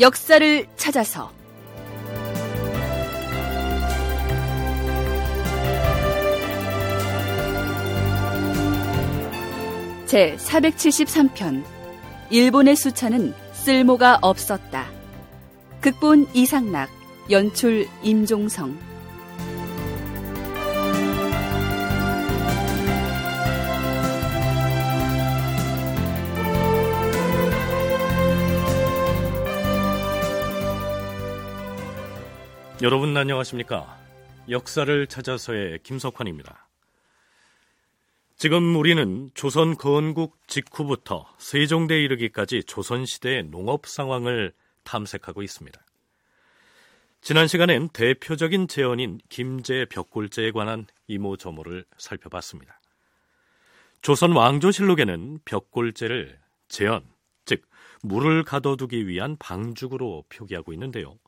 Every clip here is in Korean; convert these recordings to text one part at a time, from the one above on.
역사를 찾아서 제 473편 일본의 수차는 쓸모가 없었다. 극본 이상락, 연출 임종성 여러분 안녕하십니까? 역사를 찾아서의 김석환입니다. 지금 우리는 조선 건국 직후부터 세종대에 이르기까지 조선시대의 농업 상황을 탐색하고 있습니다. 지난 시간엔 대표적인 재현인 김제 벽골제에 관한 이모저모를 살펴봤습니다. 조선 왕조실록에는 벽골제를 재현, 즉 물을 가둬두기 위한 방죽으로 표기하고 있는데요.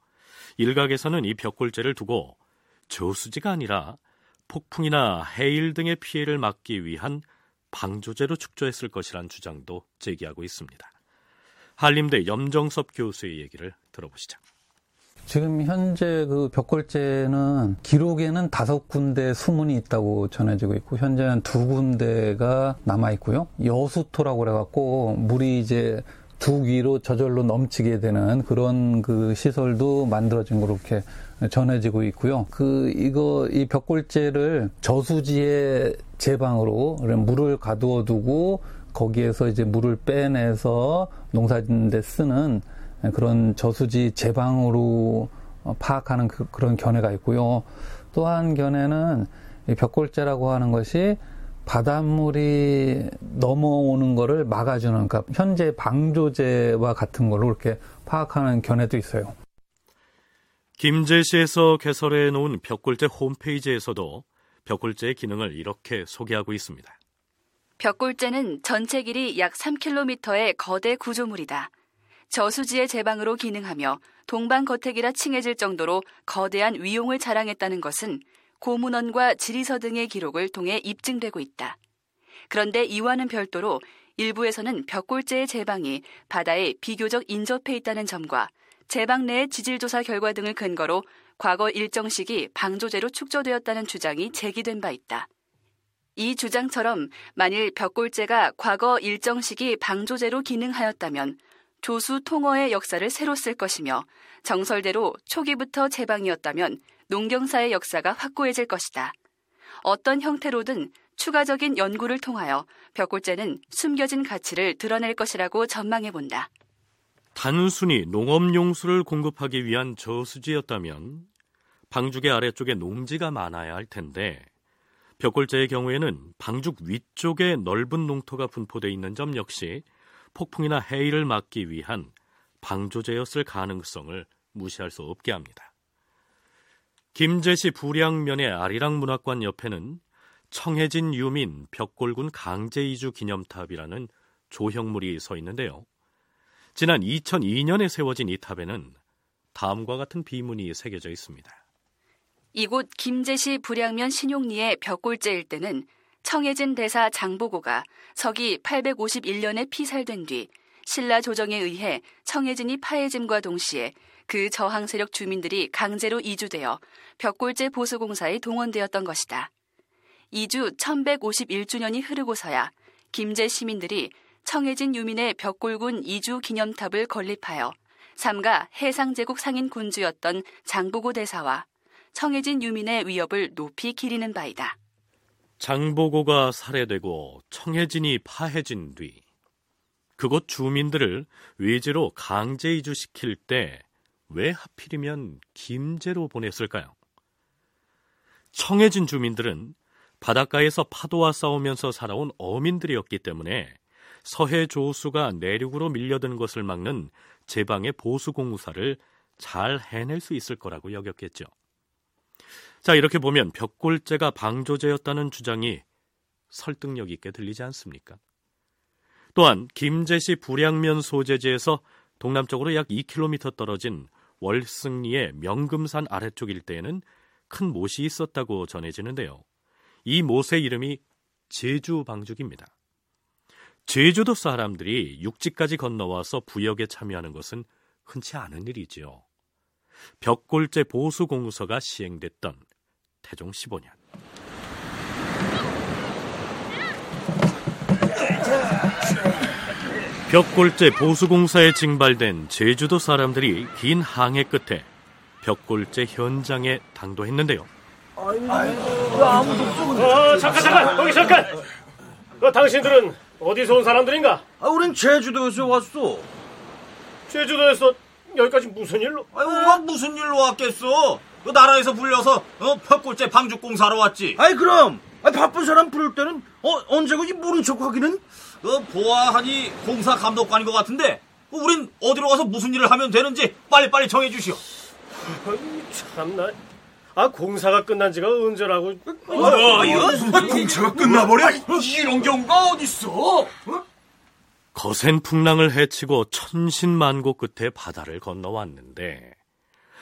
일각에서는 이 벽골제를 두고 저수지가 아니라 폭풍이나 해일 등의 피해를 막기 위한 방조제로 축조했을 것이란 주장도 제기하고 있습니다. 한림대 염정섭 교수의 얘기를 들어보시죠. 지금 현재 그 벽골제는 기록에는 다섯 군데 수문이 있다고 전해지고 있고 현재는 두 군데가 남아 있고요. 여수토라고 그래갖고 물이 이제 두 위로 저절로 넘치게 되는 그런 그 시설도 만들어진 거로 이렇게 전해지고 있고요. 그 이거 이 벽골제를 저수지의 제방으로 물을 가두어 두고 거기에서 이제 물을 빼내서 농사짓는 데 쓰는 그런 저수지 제방으로 파악하는 그, 런 견해가 있고요. 또 한 견해는 이 벽골제라고 하는 것이 바닷물이 넘어오는 거를 막아주는, 그러니까 현재 방조제와 같은 걸로 이렇게 파악하는 견해도 있어요. 김제시에서 개설해 놓은 벽골제 홈페이지에서도 벽골제의 기능을 이렇게 소개하고 있습니다. 벽골제는 전체 길이 약 3km의 거대 구조물이다. 저수지의 제방으로 기능하며 동방 거택이라 칭해질 정도로 거대한 위용을 자랑했다는 것은 고문원과 지리서 등의 기록을 통해 입증되고 있다. 그런데 이와는 별도로 일부에서는 벽골제의 제방이 바다에 비교적 인접해 있다는 점과 제방 내의 지질조사 결과 등을 근거로 과거 일정 시기 방조제로 축조되었다는 주장이 제기된 바 있다. 이 주장처럼 만일 벽골제가 과거 일정 시기 방조제로 기능하였다면 조수 통어의 역사를 새로 쓸 것이며 정설대로 초기부터 제방이었다면 농경사의 역사가 확고해질 것이다. 어떤 형태로든 추가적인 연구를 통하여 벽골제는 숨겨진 가치를 드러낼 것이라고 전망해 본다. 단순히 농업 용수를 공급하기 위한 저수지였다면 방죽의 아래쪽에 농지가 많아야 할 텐데 벽골제의 경우에는 방죽 위쪽에 넓은 농토가 분포되어 있는 점 역시 폭풍이나 해일을 막기 위한 방조제였을 가능성을 무시할 수 없게 합니다. 김제시 부량면의 아리랑 문학관 옆에는 청해진 유민 벽골군 강제이주 기념탑이라는 조형물이 서 있는데요. 지난 2002년에 세워진 이 탑에는 다음과 같은 비문이 새겨져 있습니다. 이곳 김제시 부량면 신용리의 벽골제 일대는 청해진 대사 장보고가 서기 851년에 피살된 뒤 신라 조정에 의해 청해진이 파해짐과 동시에 그 저항 세력 주민들이 강제로 이주되어 벽골제 보수공사에 동원되었던 것이다. 이주 1151주년이 흐르고서야 김제 시민들이 청해진 유민의 벽골군 이주 기념탑을 건립하여 삼가 해상제국 상인 군주였던 장보고 대사와 청해진 유민의 위협을 높이 기리는 바이다. 장보고가 살해되고 청해진이 파해진 뒤 그곳 주민들을 외지로 강제 이주시킬 때 왜 하필이면 김제로 보냈을까요? 청해진 주민들은 바닷가에서 파도와 싸우면서 살아온 어민들이었기 때문에 서해 조수가 내륙으로 밀려드는 것을 막는 제방의 보수 공사를 잘 해낼 수 있을 거라고 여겼겠죠. 자, 이렇게 보면 벽골제가 방조제였다는 주장이 설득력 있게 들리지 않습니까? 또한 김제시 불양면 소재지에서 동남쪽으로 약 2km 떨어진 월승리의 명금산 아래쪽 일대에는 큰 못이 있었다고 전해지는데요. 이 못의 이름이 제주 방죽입니다. 제주도 사람들이 육지까지 건너와서 부역에 참여하는 것은 흔치 않은 일이지요. 벽골제 보수 공서가 시행됐던 태종 15년. 벽골제 보수공사에 징발된 제주도 사람들이 긴 항해 끝에 벽골제 현장에 당도했는데요. 어, 잠깐 잠깐 거기 잠깐. 그 당신들은 어디서 온 사람들인가? 아, 우린 제주도에서 왔어. 제주도에서 여기까지 무슨 일로? 아유, 우리가 무슨 일로 왔겠어? 그 나라에서 불려서 어, 벽골제 방죽공사로 왔지. 아이 그럼. 아, 바쁜 사람 부를 때는 어, 언제든지 모른 척하기는. 어, 보아하니 공사 감독관인 것 같은데. 어, 우린 어디로 가서 무슨 일을 하면 되는지 빨리빨리 정해주시오. 참나. 아 공사가 끝난 지가 언제라고? 어, 이거 공사가 끝나버려? 이런 경우가 어딨어? 거센 풍랑을 헤치고 천신만고 끝에 바다를 건너왔는데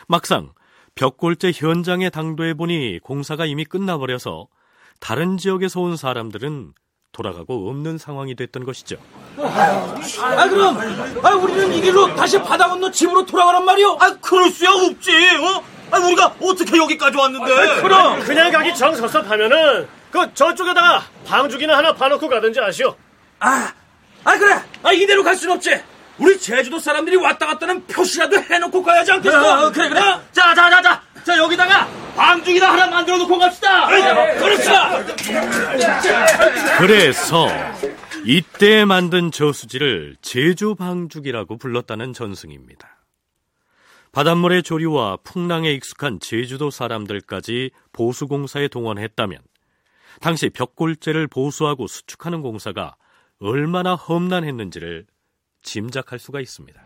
막상 벽골제 현장에 당도해 보니 공사가 이미 끝나버려서 다른 지역에서 온 사람들은 돌아가고 없는 상황이 됐던 것이죠. 아 그럼 아 우리는 이 길로 다시 바다 건너 집으로 돌아가란 말이오? 아, 그럴 수야 없지. 어? 아, 우리가 어떻게 여기까지 왔는데? 그럼 그냥 가기 정섭섭하면은 그 저쪽에다가 방죽이나 하나 봐놓고 가든지 아시오. 아, 아 그래 아 이대로 갈 순 없지 우리 제주도 사람들이 왔다 갔다는 표시라도 해놓고 가야지 않겠어? 어, 그래, 그래. 자, 자, 자, 자. 자, 여기다가 방죽이나 하나 만들어 놓고 갑시다. 그렇다 그래서 이때 만든 저수지를 제주방죽이라고 불렀다는 전승입니다. 바닷물의 조류와 풍랑에 익숙한 제주도 사람들까지 보수공사에 동원했다면 당시 벽골재를 보수하고 수축하는 공사가 얼마나 험난했는지를 짐작할 수가 있습니다.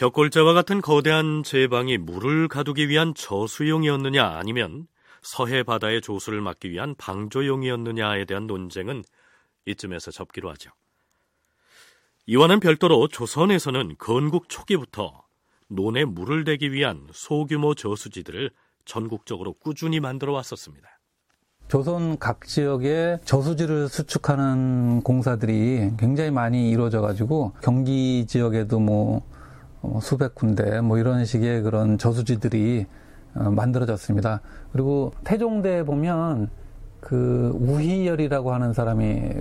벽골재와 같은 거대한 제방이 물을 가두기 위한 저수용이었느냐 아니면 서해 바다의 조수를 막기 위한 방조용이었느냐에 대한 논쟁은 이쯤에서 접기로 하죠. 이와는 별도로 조선에서는 건국 초기부터 논에 물을 대기 위한 소규모 저수지들을 전국적으로 꾸준히 만들어 왔었습니다. 조선 각 지역에 저수지를 수축하는 공사들이 굉장히 많이 이루어져 가지고 경기 지역에도 뭐 어, 수백 군데 뭐 이런 식의 그런 저수지들이 어, 만들어졌습니다. 그리고 태종대에 보면 그 우희열이라고 하는 사람이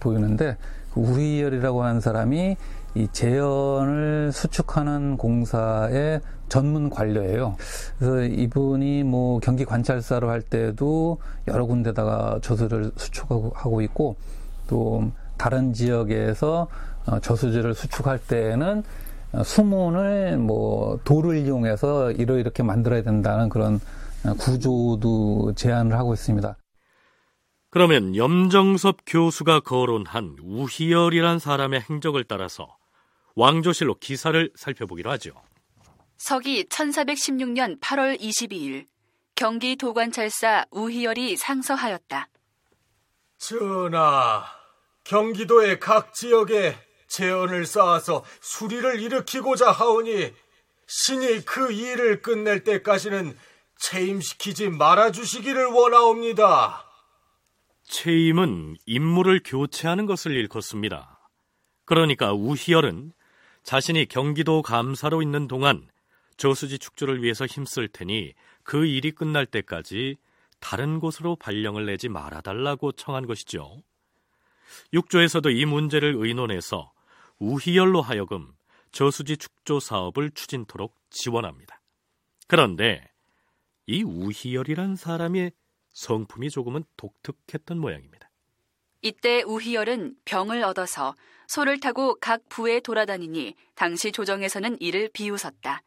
보이는데 그 우희열이라고 하는 사람이 이 재현을 수축하는 공사의 전문 관료예요. 그래서 이분이 뭐 경기 관찰사로 할 때도 여러 군데다가 저수를 수축하고 있고 또 다른 지역에서 어, 저수지를 수축할 때에는 수문을 뭐 돌을 이용해서 이러이렇게 만들어야 된다는 그런 구조도 제안을 하고 있습니다. 그러면 염정섭 교수가 거론한 우희열이란 사람의 행적을 따라서 왕조실록 기사를 살펴보기로 하죠. 서기 1416년 8월 22일 경기 도관찰사 우희열이 상서하였다. 전하, 경기도의 각 지역에 재언을 쌓아서 수리를 일으키고자 하오니 신이 그 일을 끝낼 때까지는 체임시키지 말아주시기를 원하옵니다. 체임은 임무를 교체하는 것을 일컫습니다. 그러니까 우희열은 자신이 경기도 감사로 있는 동안 저수지 축조를 위해서 힘쓸 테니 그 일이 끝날 때까지 다른 곳으로 발령을 내지 말아달라고 청한 것이죠. 육조에서도 이 문제를 의논해서 우희열로 하여금 저수지 축조 사업을 추진토록 지원합니다. 그런데 이 우희열이란 사람의 성품이 조금은 독특했던 모양입니다. 이때 우희열은 병을 얻어서 소를 타고 각 부에 돌아다니니 당시 조정에서는 이를 비웃었다.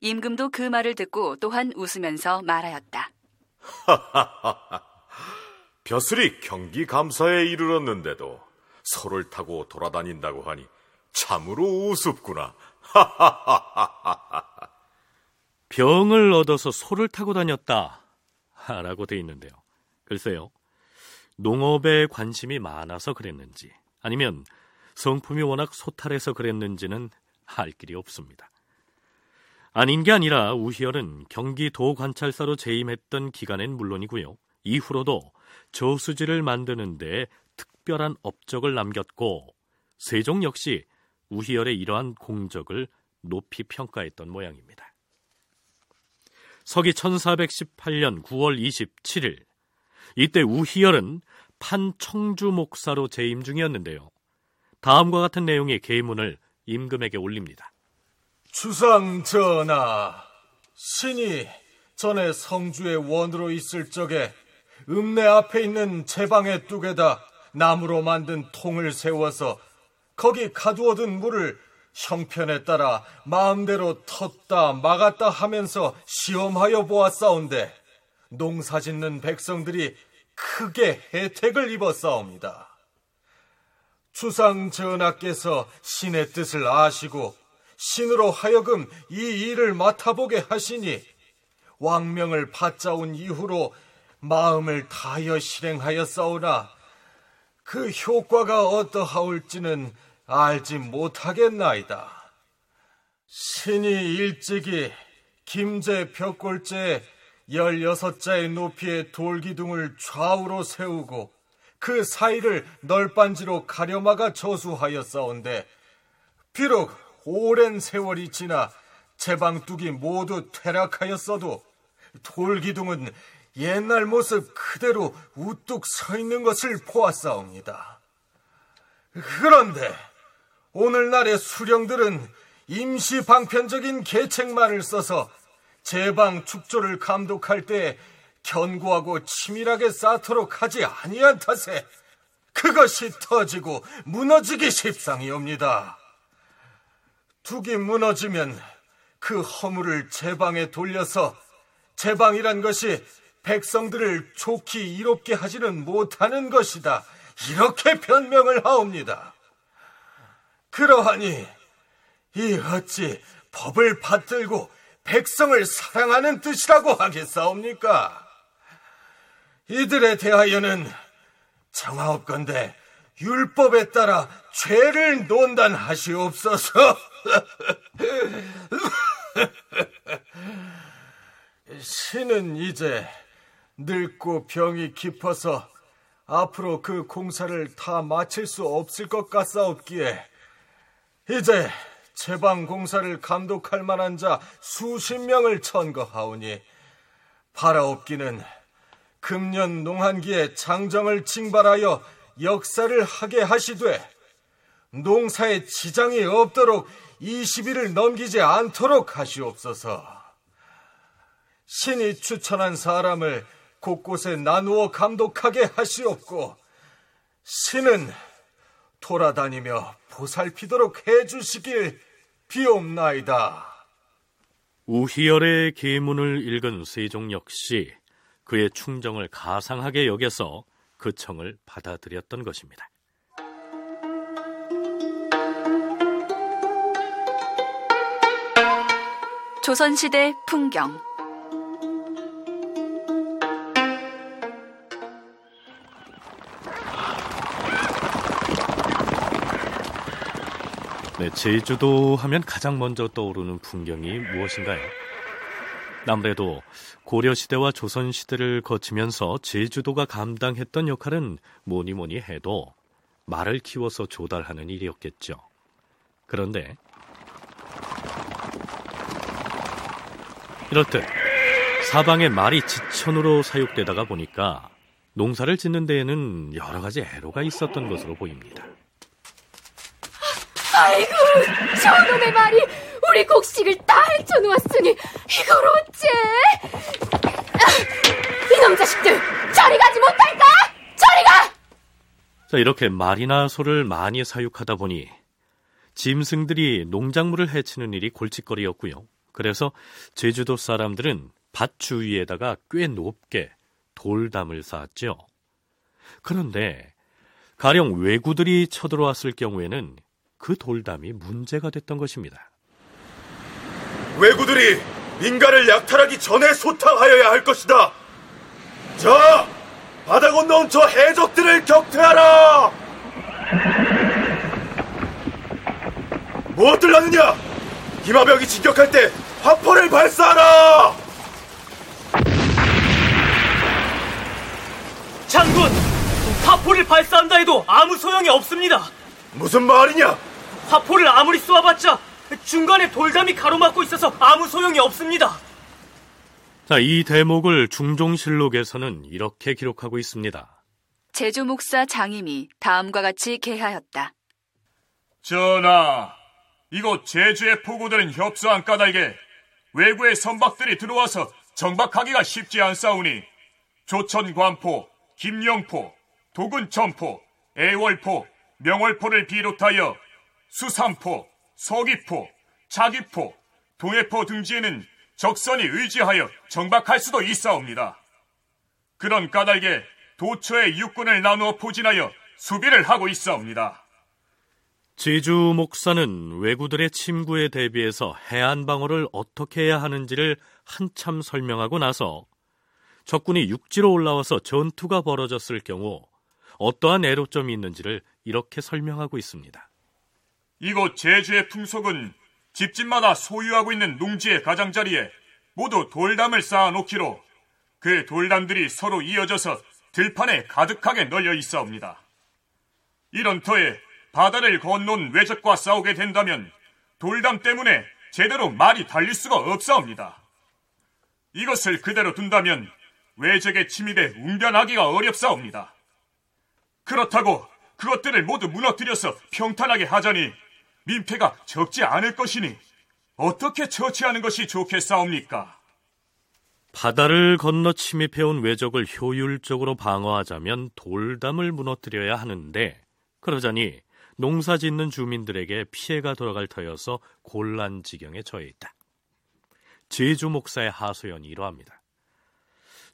임금도 그 말을 듣고 또한 웃으면서 말하였다. 벼슬이 경기 감사에 이르렀는데도 소를 타고 돌아다닌다고 하니 참으로 우습구나. 병을 얻어서 소를 타고 다녔다. 라고 돼 있는데요. 글쎄요. 농업에 관심이 많아서 그랬는지 아니면 성품이 워낙 소탈해서 그랬는지는 알 길이 없습니다. 아닌 게 아니라 우희열은 경기도 관찰사로 재임했던 기간엔 물론이고요. 이후로도 저수지를 만드는 데 특별한 업적을 남겼고 세종 역시 우희열의 이러한 공적을 높이 평가했던 모양입니다. 서기 1418년 9월 27일 이때 우희열은 판청주 목사로 재임 중이었는데요. 다음과 같은 내용의 계문을 임금에게 올립니다. 주상 전하, 신이 전에 성주의 원으로 있을 적에 읍내 앞에 있는 제방의 뚝에다 나무로 만든 통을 세워서 거기 가두어둔 물을 형편에 따라 마음대로 텄다 막았다 하면서 시험하여 보았사온데 농사 짓는 백성들이 크게 혜택을 입었사옵니다. 주상 전하께서 신의 뜻을 아시고 신으로 하여금 이 일을 맡아보게 하시니 왕명을 받자온 이후로 마음을 다하여 실행하였사오나 그 효과가 어떠하올지는 알지 못하겠나이다. 신이 일찍이 김제 벽골제에 16자의 높이의 돌기둥을 좌우로 세우고 그 사이를 널빤지로 가려마가 저수하였사온데 비록 오랜 세월이 지나 제방뚝이 모두 퇴락하였어도 돌기둥은 옛날 모습 그대로 우뚝 서 있는 것을 보았사옵니다. 그런데 오늘날의 수령들은 임시 방편적인 계책만을 써서 제방 축조를 감독할 때 견고하고 치밀하게 쌓도록 하지 아니한 탓에 그것이 터지고 무너지기 십상이옵니다. 둑이 무너지면 그 허물을 제방에 돌려서 제방이란 것이 백성들을 좋게 이롭게 하지는 못하는 것이다. 이렇게 변명을 하옵니다. 그러하니 이 어찌 법을 받들고 백성을 사랑하는 뜻이라고 하겠사옵니까? 이들에 대하여는 정하옵건대 율법에 따라 죄를 논단하시옵소서. 신은 이제 늙고 병이 깊어서 앞으로 그 공사를 다 마칠 수 없을 것 같사옵기에 이제 제방 공사를 감독할 만한 자 수십 명을 천거하오니 바라옵기는 금년 농한기에 장정을 징발하여 역사를 하게 하시되 농사에 지장이 없도록 20일을 넘기지 않도록 하시옵소서. 신이 추천한 사람을 곳곳에 나누어 감독하게 하시옵고 신은 돌아다니며 보살피도록 해주시길 비옵나이다. 우희열의 계문을 읽은 세종 역시 그의 충정을 가상하게 여겨서 그 청을 받아들였던 것입니다. 조선시대 풍경 네, 제주도 하면 가장 먼저 떠오르는 풍경이 무엇인가요? 아무래도 고려시대와 조선시대를 거치면서 제주도가 감당했던 역할은 뭐니 뭐니 해도 말을 키워서 조달하는 일이었겠죠. 그런데 이렇듯 사방에 말이 지천으로 사육되다가 보니까 농사를 짓는 데에는 여러 가지 애로가 있었던 것으로 보입니다. 아이고, 저놈의 말이 우리 곡식을 다 헤쳐놓았으니 이걸 어째? 이놈 자식들, 저리 가지 못할까? 저리 가! 자, 이렇게 말이나 소를 많이 사육하다 보니 짐승들이 농작물을 해치는 일이 골칫거리였고요. 그래서 제주도 사람들은 밭 주위에다가 꽤 높게 돌담을 쌓았죠. 그런데 가령 외구들이 쳐들어왔을 경우에는 그 돌담이 문제가 됐던 것입니다. 왜구들이 민가를 약탈하기 전에 소탕하여야 할 것이다. 자, 바다 건너온 저 해적들을 격퇴하라. 무엇들 하느냐? 기마벽이 진격할 때 화포를 발사하라. 장 화포를 발사한다 해도 아무 소용이 없습니다. 무슨 말이냐? 화포를 아무리 쏘아봤자 중간에 돌담이 가로막고 있어서 아무 소용이 없습니다. 자, 이 대목을 중종실록에서는 이렇게 기록하고 있습니다. 제주 목사 장임이 다음과 같이 개하였다. 전하, 이곳 제주에 포고되는 협소한 까닭에 외구의 선박들이 들어와서 정박하기가 쉽지 않사오니 조천 관포, 김영포, 도근천포, 애월포, 명월포를 비롯하여 수삼포, 서귀포, 자기포, 동해포 등지에는 적선이 의지하여 정박할 수도 있사옵니다. 그런 까닭에 도처의 육군을 나누어 포진하여 수비를 하고 있사옵니다. 제주 목사는 왜구들의 침구에 대비해서 해안 방어를 어떻게 해야 하는지를 한참 설명하고 나서 적군이 육지로 올라와서 전투가 벌어졌을 경우 어떠한 애로점이 있는지를 이렇게 설명하고 있습니다. 이곳 제주의 풍속은 집집마다 소유하고 있는 농지의 가장자리에 모두 돌담을 쌓아 놓기로 그 돌담들이 서로 이어져서 들판에 가득하게 널려 있사옵니다. 이런 터에 바다를 건넌 외적과 싸우게 된다면 돌담 때문에 제대로 말이 달릴 수가 없사옵니다. 이것을 그대로 둔다면 외적의 침입에 웅변하기가 어렵사옵니다. 그렇다고 그것들을 모두 무너뜨려서 평탄하게 하자니 민폐가 적지 않을 것이니 어떻게 처치하는 것이 좋겠사옵니까? 바다를 건너 침입해온 외적을 효율적으로 방어하자면 돌담을 무너뜨려야 하는데 그러자니 농사 짓는 주민들에게 피해가 돌아갈 터여서 곤란 지경에 처해 있다. 제주 목사의 하소연이 이러합니다.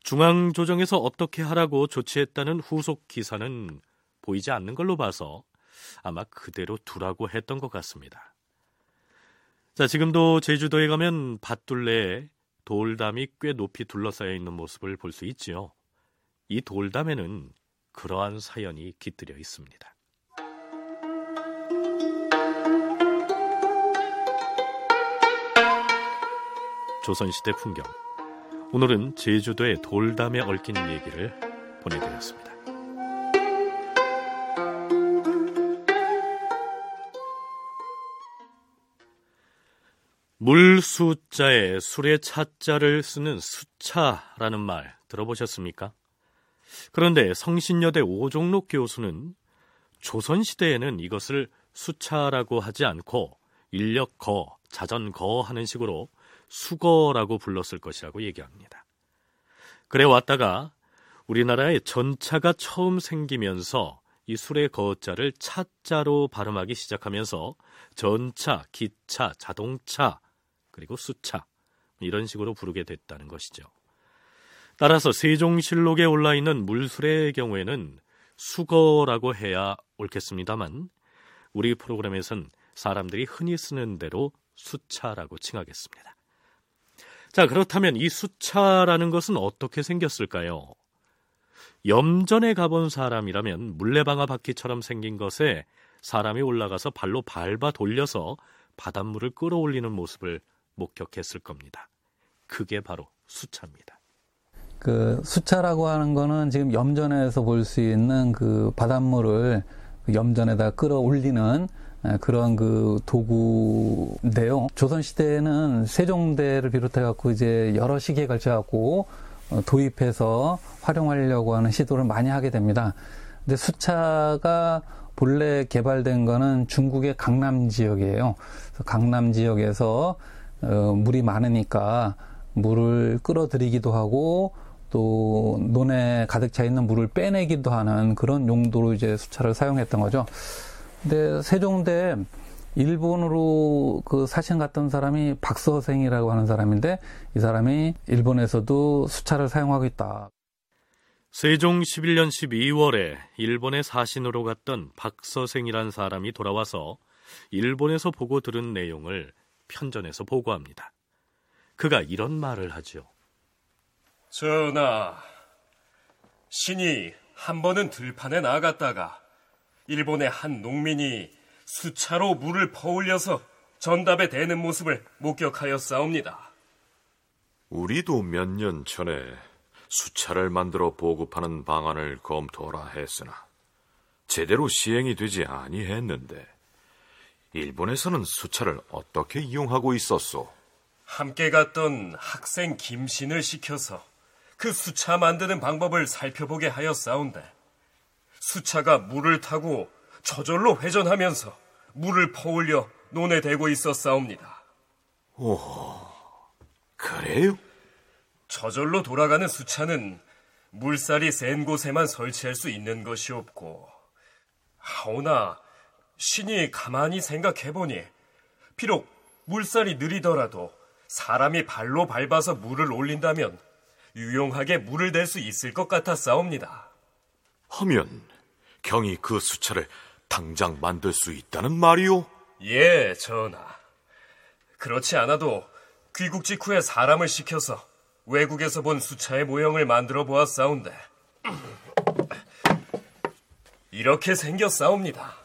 중앙조정에서 어떻게 하라고 조치했다는 후속 기사는 보이지 않는 걸로 봐서 아마 그대로 두라고 했던 것 같습니다. 자, 지금도 제주도에 가면 밭둘레에 돌담이 꽤 높이 둘러싸여 있는 모습을 볼 수 있지요. 이 돌담에는 그러한 사연이 깃들여 있습니다. 조선시대 풍경. 오늘은 제주도의 돌담에 얽힌 얘기를 보내드렸습니다. 물 수자에 술의 차자를 쓰는 수차라는 말 들어보셨습니까? 그런데 성신여대 오종록 교수는 조선시대에는 이것을 수차라고 하지 않고 인력거, 자전거 하는 식으로 수거라고 불렀을 것이라고 얘기합니다. 그래 왔다가 우리나라에 전차가 처음 생기면서 이 술의 거자를 차자로 발음하기 시작하면서 전차, 기차, 자동차, 그리고 수차 이런 식으로 부르게 됐다는 것이죠. 따라서 세종실록에 올라 있는 물술의 경우에는 수거라고 해야 옳겠습니다만 우리 프로그램에선 사람들이 흔히 쓰는 대로 수차라고 칭하겠습니다. 자, 그렇다면 이 수차라는 것은 어떻게 생겼을까요? 염전에 가본 사람이라면 물레방아 바퀴처럼 생긴 것에 사람이 올라가서 발로 밟아 돌려서 바닷물을 끌어올리는 모습을 목격했을 겁니다. 그게 바로 수차입니다. 그 수차라고 하는 거는 지금 염전에서 볼 수 있는 그 바닷물을 그 염전에다 끌어올리는 그런 그 도구인데요. 조선 시대에는 세종대를 비롯해 갖고 이제 여러 시기에 걸쳐 갖고 어, 도입해서 활용하려고 하는 시도를 많이 하게 됩니다. 근데 수차가 본래 개발된 거는 중국의 강남 지역이에요. 강남 지역에서 어, 물이 많으니까 물을 끌어들이기도 하고 또 논에 가득 차 있는 물을 빼내기도 하는 그런 용도로 이제 수차를 사용했던 거죠. 근데 세종대 일본으로 그 사신 갔던 사람이 박서생이라고 하는 사람인데 이 사람이 일본에서도 수차를 사용하고 있다. 세종 11년 12월에 일본에 사신으로 갔던 박서생이란 사람이 돌아와서 일본에서 보고 들은 내용을 편전에서 보고합니다. 그가 이런 말을 하죠. 전하, 신이 한 번은 들판에 나갔다가 일본의 한 농민이 수차로 물을 퍼올려서 전답에 대는 모습을 목격하였사옵니다. 우리도 몇 년 전에 수차를 만들어 보급하는 방안을 검토하라 했으나 제대로 시행이 되지 아니했는데 일본에서는 수차를 어떻게 이용하고 있었소? 함께 갔던 학생 김신을 시켜서 그 수차 만드는 방법을 살펴보게 하였사온데 수차가 물을 타고 저절로 회전하면서 물을 퍼올려 논에 대고 있었사옵니다. 오, 그래요? 저절로 돌아가는 수차는 물살이 센 곳에만 설치할 수 있는 것이 없고 하오나 신이 가만히 생각해보니 비록 물살이 느리더라도 사람이 발로 밟아서 물을 올린다면 유용하게 물을 댈 수 있을 것 같아 싸웁니다. 하면 경이 그 수차를 당장 만들 수 있다는 말이오? 예, 전하. 그렇지 않아도 귀국 직후에 사람을 시켜서 외국에서 본 수차의 모형을 만들어 보았사온데 이렇게 생겼사옵니다.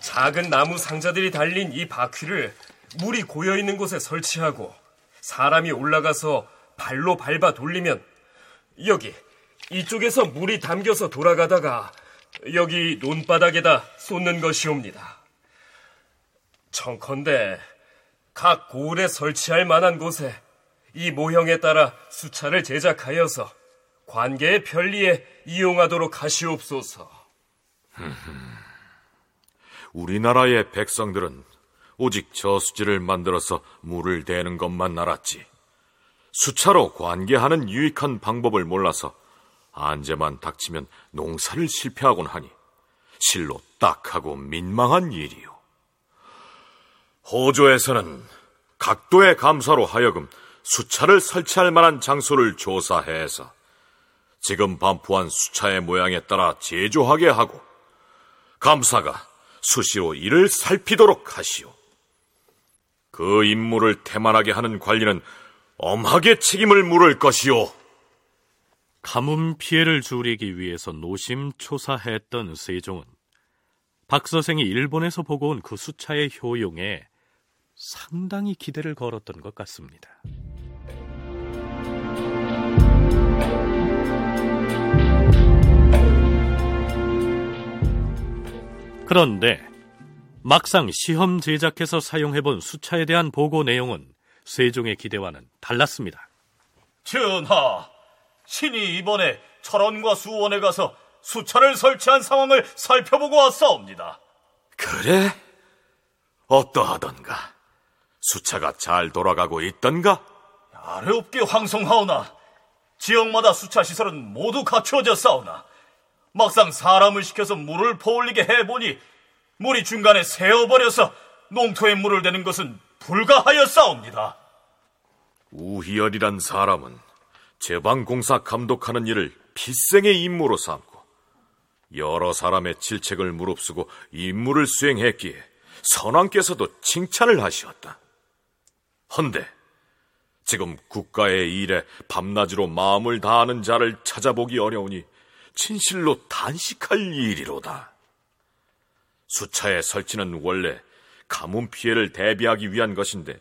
작은 나무 상자들이 달린 이 바퀴를 물이 고여 있는 곳에 설치하고 사람이 올라가서 발로 밟아 돌리면 여기 이쪽에서 물이 담겨서 돌아가다가 여기 논바닥에다 쏟는 것이옵니다. 청컨대 각 고을에 설치할 만한 곳에 이 모형에 따라 수차를 제작하여서 관계의 편리에 이용하도록 하시옵소서. 우리나라의 백성들은 오직 저수지를 만들어서 물을 대는 것만 알았지. 수차로 관계하는 유익한 방법을 몰라서 안제만 닥치면 농사를 실패하곤 하니 실로 딱하고 민망한 일이요. 호조에서는 각도의 감사로 하여금 수차를 설치할 만한 장소를 조사해서 지금 반포한 수차의 모양에 따라 제조하게 하고 감사가 수시로 이를 살피도록 하시오. 그 임무를 태만하게 하는 관리는 엄하게 책임을 물을 것이오. 가뭄 피해를 줄이기 위해서 노심초사했던 세종은 박 선생이 일본에서 보고 온 그 수차의 효용에 상당히 기대를 걸었던 것 같습니다. 그런데 막상 시험 제작해서 사용해본 수차에 대한 보고 내용은 세종의 기대와는 달랐습니다. 전하, 신이 이번에 철원과 수원에 가서 수차를 설치한 상황을 살펴보고 왔사옵니다. 그래? 어떠하던가? 수차가 잘 돌아가고 있던가? 아래없게 황송하오나 지역마다 수차 시설은 모두 갖추어져 싸우나 막상 사람을 시켜서 물을 퍼올리게 해보니 물이 중간에 새어버려서 농토에 물을 대는 것은 불가하였사옵니다. 우희열이란 사람은 제방공사 감독하는 일을 필생의 임무로 삼고 여러 사람의 질책을 무릅쓰고 임무를 수행했기에 선왕께서도 칭찬을 하시었다. 헌데 지금 국가의 일에 밤낮으로 마음을 다하는 자를 찾아보기 어려우니 진실로 단식할 일이로다. 수차의 설치는 원래 가뭄 피해를 대비하기 위한 것인데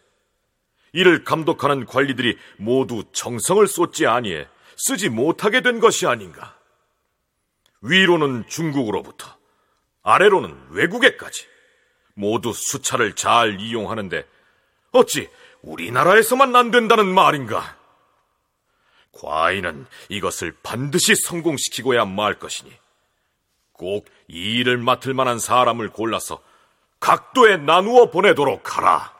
이를 감독하는 관리들이 모두 정성을 쏟지 아니해 쓰지 못하게 된 것이 아닌가. 위로는 중국으로부터 아래로는 외국에까지 모두 수차를 잘 이용하는데 어찌 우리나라에서만 안 된다는 말인가? 과인은 이것을 반드시 성공시키고야 말 것이니 꼭 이 일을 맡을 만한 사람을 골라서 각도에 나누어 보내도록 하라.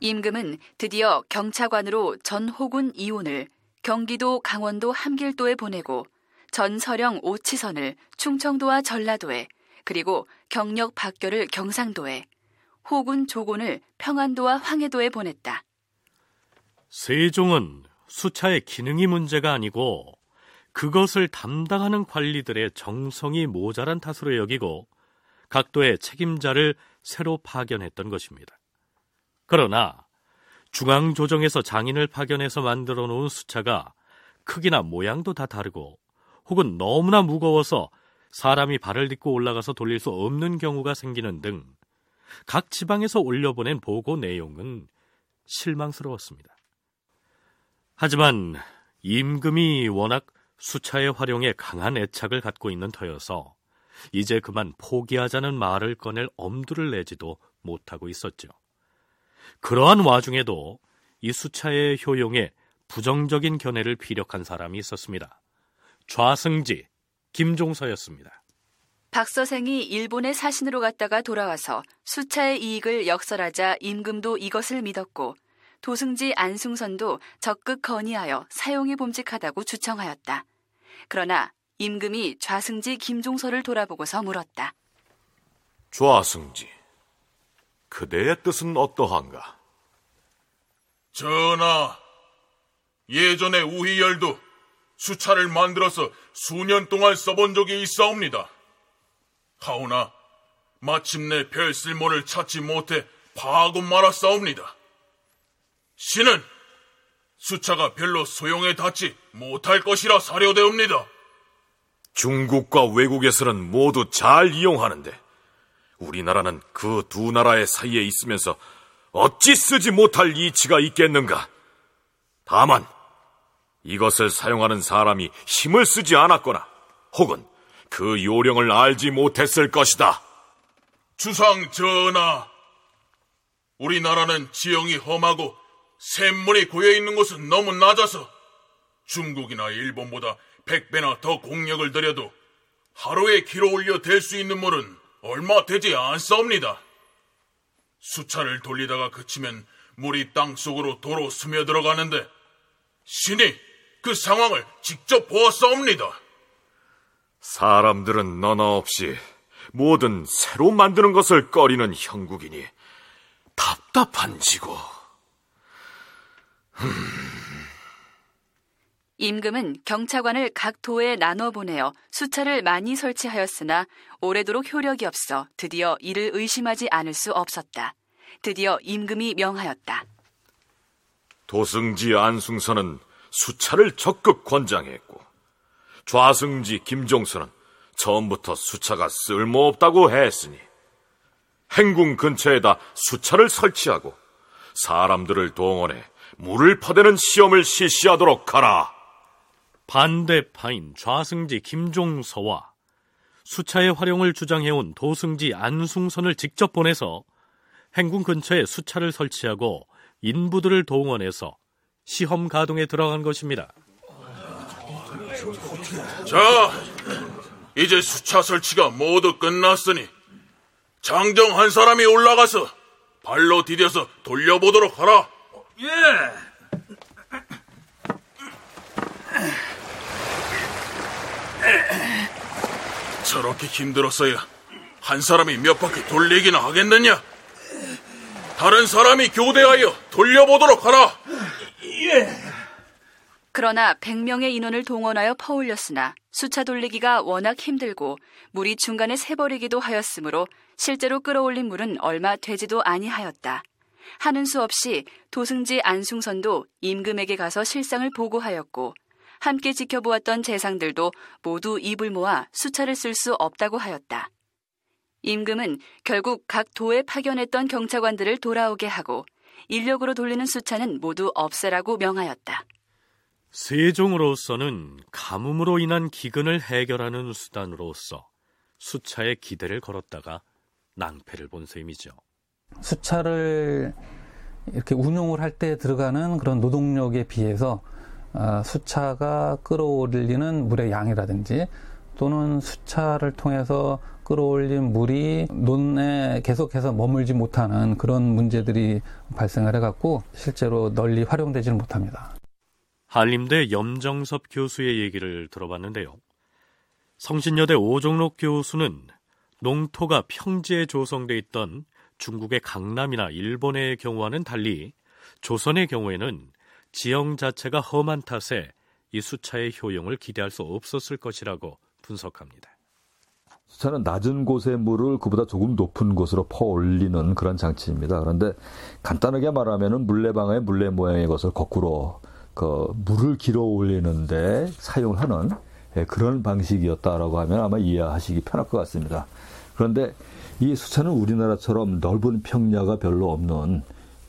임금은 드디어 경차관으로 전호군 이온을 경기도 강원도 함길도에 보내고 전서령 오치선을 충청도와 전라도에 그리고 경력 박교를 경상도에 호군 조곤을 평안도와 황해도에 보냈다. 세종은 수차의 기능이 문제가 아니고 그것을 담당하는 관리들의 정성이 모자란 탓으로 여기고 각도의 책임자를 새로 파견했던 것입니다. 그러나 중앙조정에서 장인을 파견해서 만들어 놓은 수차가 크기나 모양도 다 다르고 혹은 너무나 무거워서 사람이 발을 딛고 올라가서 돌릴 수 없는 경우가 생기는 등 각 지방에서 올려보낸 보고 내용은 실망스러웠습니다. 하지만 임금이 워낙 수차의 활용에 강한 애착을 갖고 있는 터여서 이제 그만 포기하자는 말을 꺼낼 엄두를 내지도 못하고 있었죠. 그러한 와중에도 이 수차의 효용에 부정적인 견해를 피력한 사람이 있었습니다. 좌승지 김종서였습니다. 박 서생이 일본의 사신으로 갔다가 돌아와서 수차의 이익을 역설하자 임금도 이것을 믿었고 도승지 안승선도 적극 건의하여 사용이 봄직하다고 주청하였다. 그러나 임금이 좌승지 김종서를 돌아보고서 물었다. 좌승지, 그대의 뜻은 어떠한가? 전하, 예전에 우희열도 수차를 만들어서 수년 동안 써본 적이 있사옵니다. 하오나 마침내 별 쓸모를 찾지 못해 파하고 말았사옵니다. 신은 수차가 별로 소용에 닿지 못할 것이라 사료되옵니다. 중국과 외국에서는 모두 잘 이용하는데 우리나라는 그 두 나라의 사이에 있으면서 어찌 쓰지 못할 이치가 있겠는가? 다만 이것을 사용하는 사람이 힘을 쓰지 않았거나 혹은 그 요령을 알지 못했을 것이다. 주상 전하, 우리나라는 지형이 험하고 샘물이 고여 있는 곳은 너무 낮아서 중국이나 일본보다 100배나 더 공력을 들여도 하루에 키로 올려 댈 수 있는 물은 얼마 되지 않사옵니다. 수차를 돌리다가 그치면 물이 땅 속으로 도로 스며들어가는데 신이 그 상황을 직접 보았사옵니다. 사람들은 너나 없이 뭐든 새로 만드는 것을 꺼리는 형국이니 답답한 지고. 임금은 경차관을 각 도에 나눠 보내어 수차를 많이 설치하였으나 오래도록 효력이 없어 드디어 이를 의심하지 않을 수 없었다. 드디어 임금이 명하였다. 도승지 안승선은 수차를 적극 권장했고 좌승지 김종선은 처음부터 수차가 쓸모없다고 했으니 행궁 근처에다 수차를 설치하고 사람들을 동원해 물을 퍼대는 시험을 실시하도록 하라. 반대파인 좌승지 김종서와 수차의 활용을 주장해온 도승지 안승선을 직접 보내서 행궁 근처에 수차를 설치하고 인부들을 동원해서 시험 가동에 들어간 것입니다. 자, 이제 수차 설치가 모두 끝났으니 장정 한 사람이 올라가서 발로 디뎌서 돌려보도록 하라. 예. 저렇게 힘들었어야 한 사람이 몇 바퀴 돌리기나 하겠느냐? 다른 사람이 교대하여 돌려보도록 하라. 예. 그러나 100명의 인원을 동원하여 퍼올렸으나 수차 돌리기가 워낙 힘들고 물이 중간에 새버리기도 하였으므로 실제로 끌어올린 물은 얼마 되지도 아니하였다. 하는 수 없이 도승지 안승선도 임금에게 가서 실상을 보고하였고 함께 지켜보았던 재상들도 모두 입을 모아 수차를 쓸 수 없다고 하였다. 임금은 결국 각 도에 파견했던 경차관들을 돌아오게 하고 인력으로 돌리는 수차는 모두 없애라고 명하였다. 세종으로서는 가뭄으로 인한 기근을 해결하는 수단으로서 수차에 기대를 걸었다가 낭패를 본 셈이죠. 수차를 이렇게 운용을 할 때 들어가는 그런 노동력에 비해서 아, 수차가 끌어올리는 물의 양이라든지 또는 수차를 통해서 끌어올린 물이 논에 계속해서 머물지 못하는 그런 문제들이 발생을 해갖고 실제로 널리 활용되지는 못합니다. 한림대 염정섭 교수의 얘기를 들어봤는데요. 성신여대 오종록 교수는 농토가 평지에 조성돼 있던 중국의 강남이나 일본의 경우와는 달리 조선의 경우에는 지형 자체가 험한 탓에 이 수차의 효용을 기대할 수 없었을 것이라고 분석합니다. 수차는 낮은 곳의 물을 그보다 조금 높은 곳으로 퍼올리는 그런 장치입니다. 그런데 간단하게 말하면 물레방아의 물레 모양의 것을 거꾸로 그 물을 길어 올리는데 사용하는 예, 그런 방식이었다라고 하면 아마 이해하시기 편할 것 같습니다. 그런데 이 수차는 우리나라처럼 넓은 평야가 별로 없는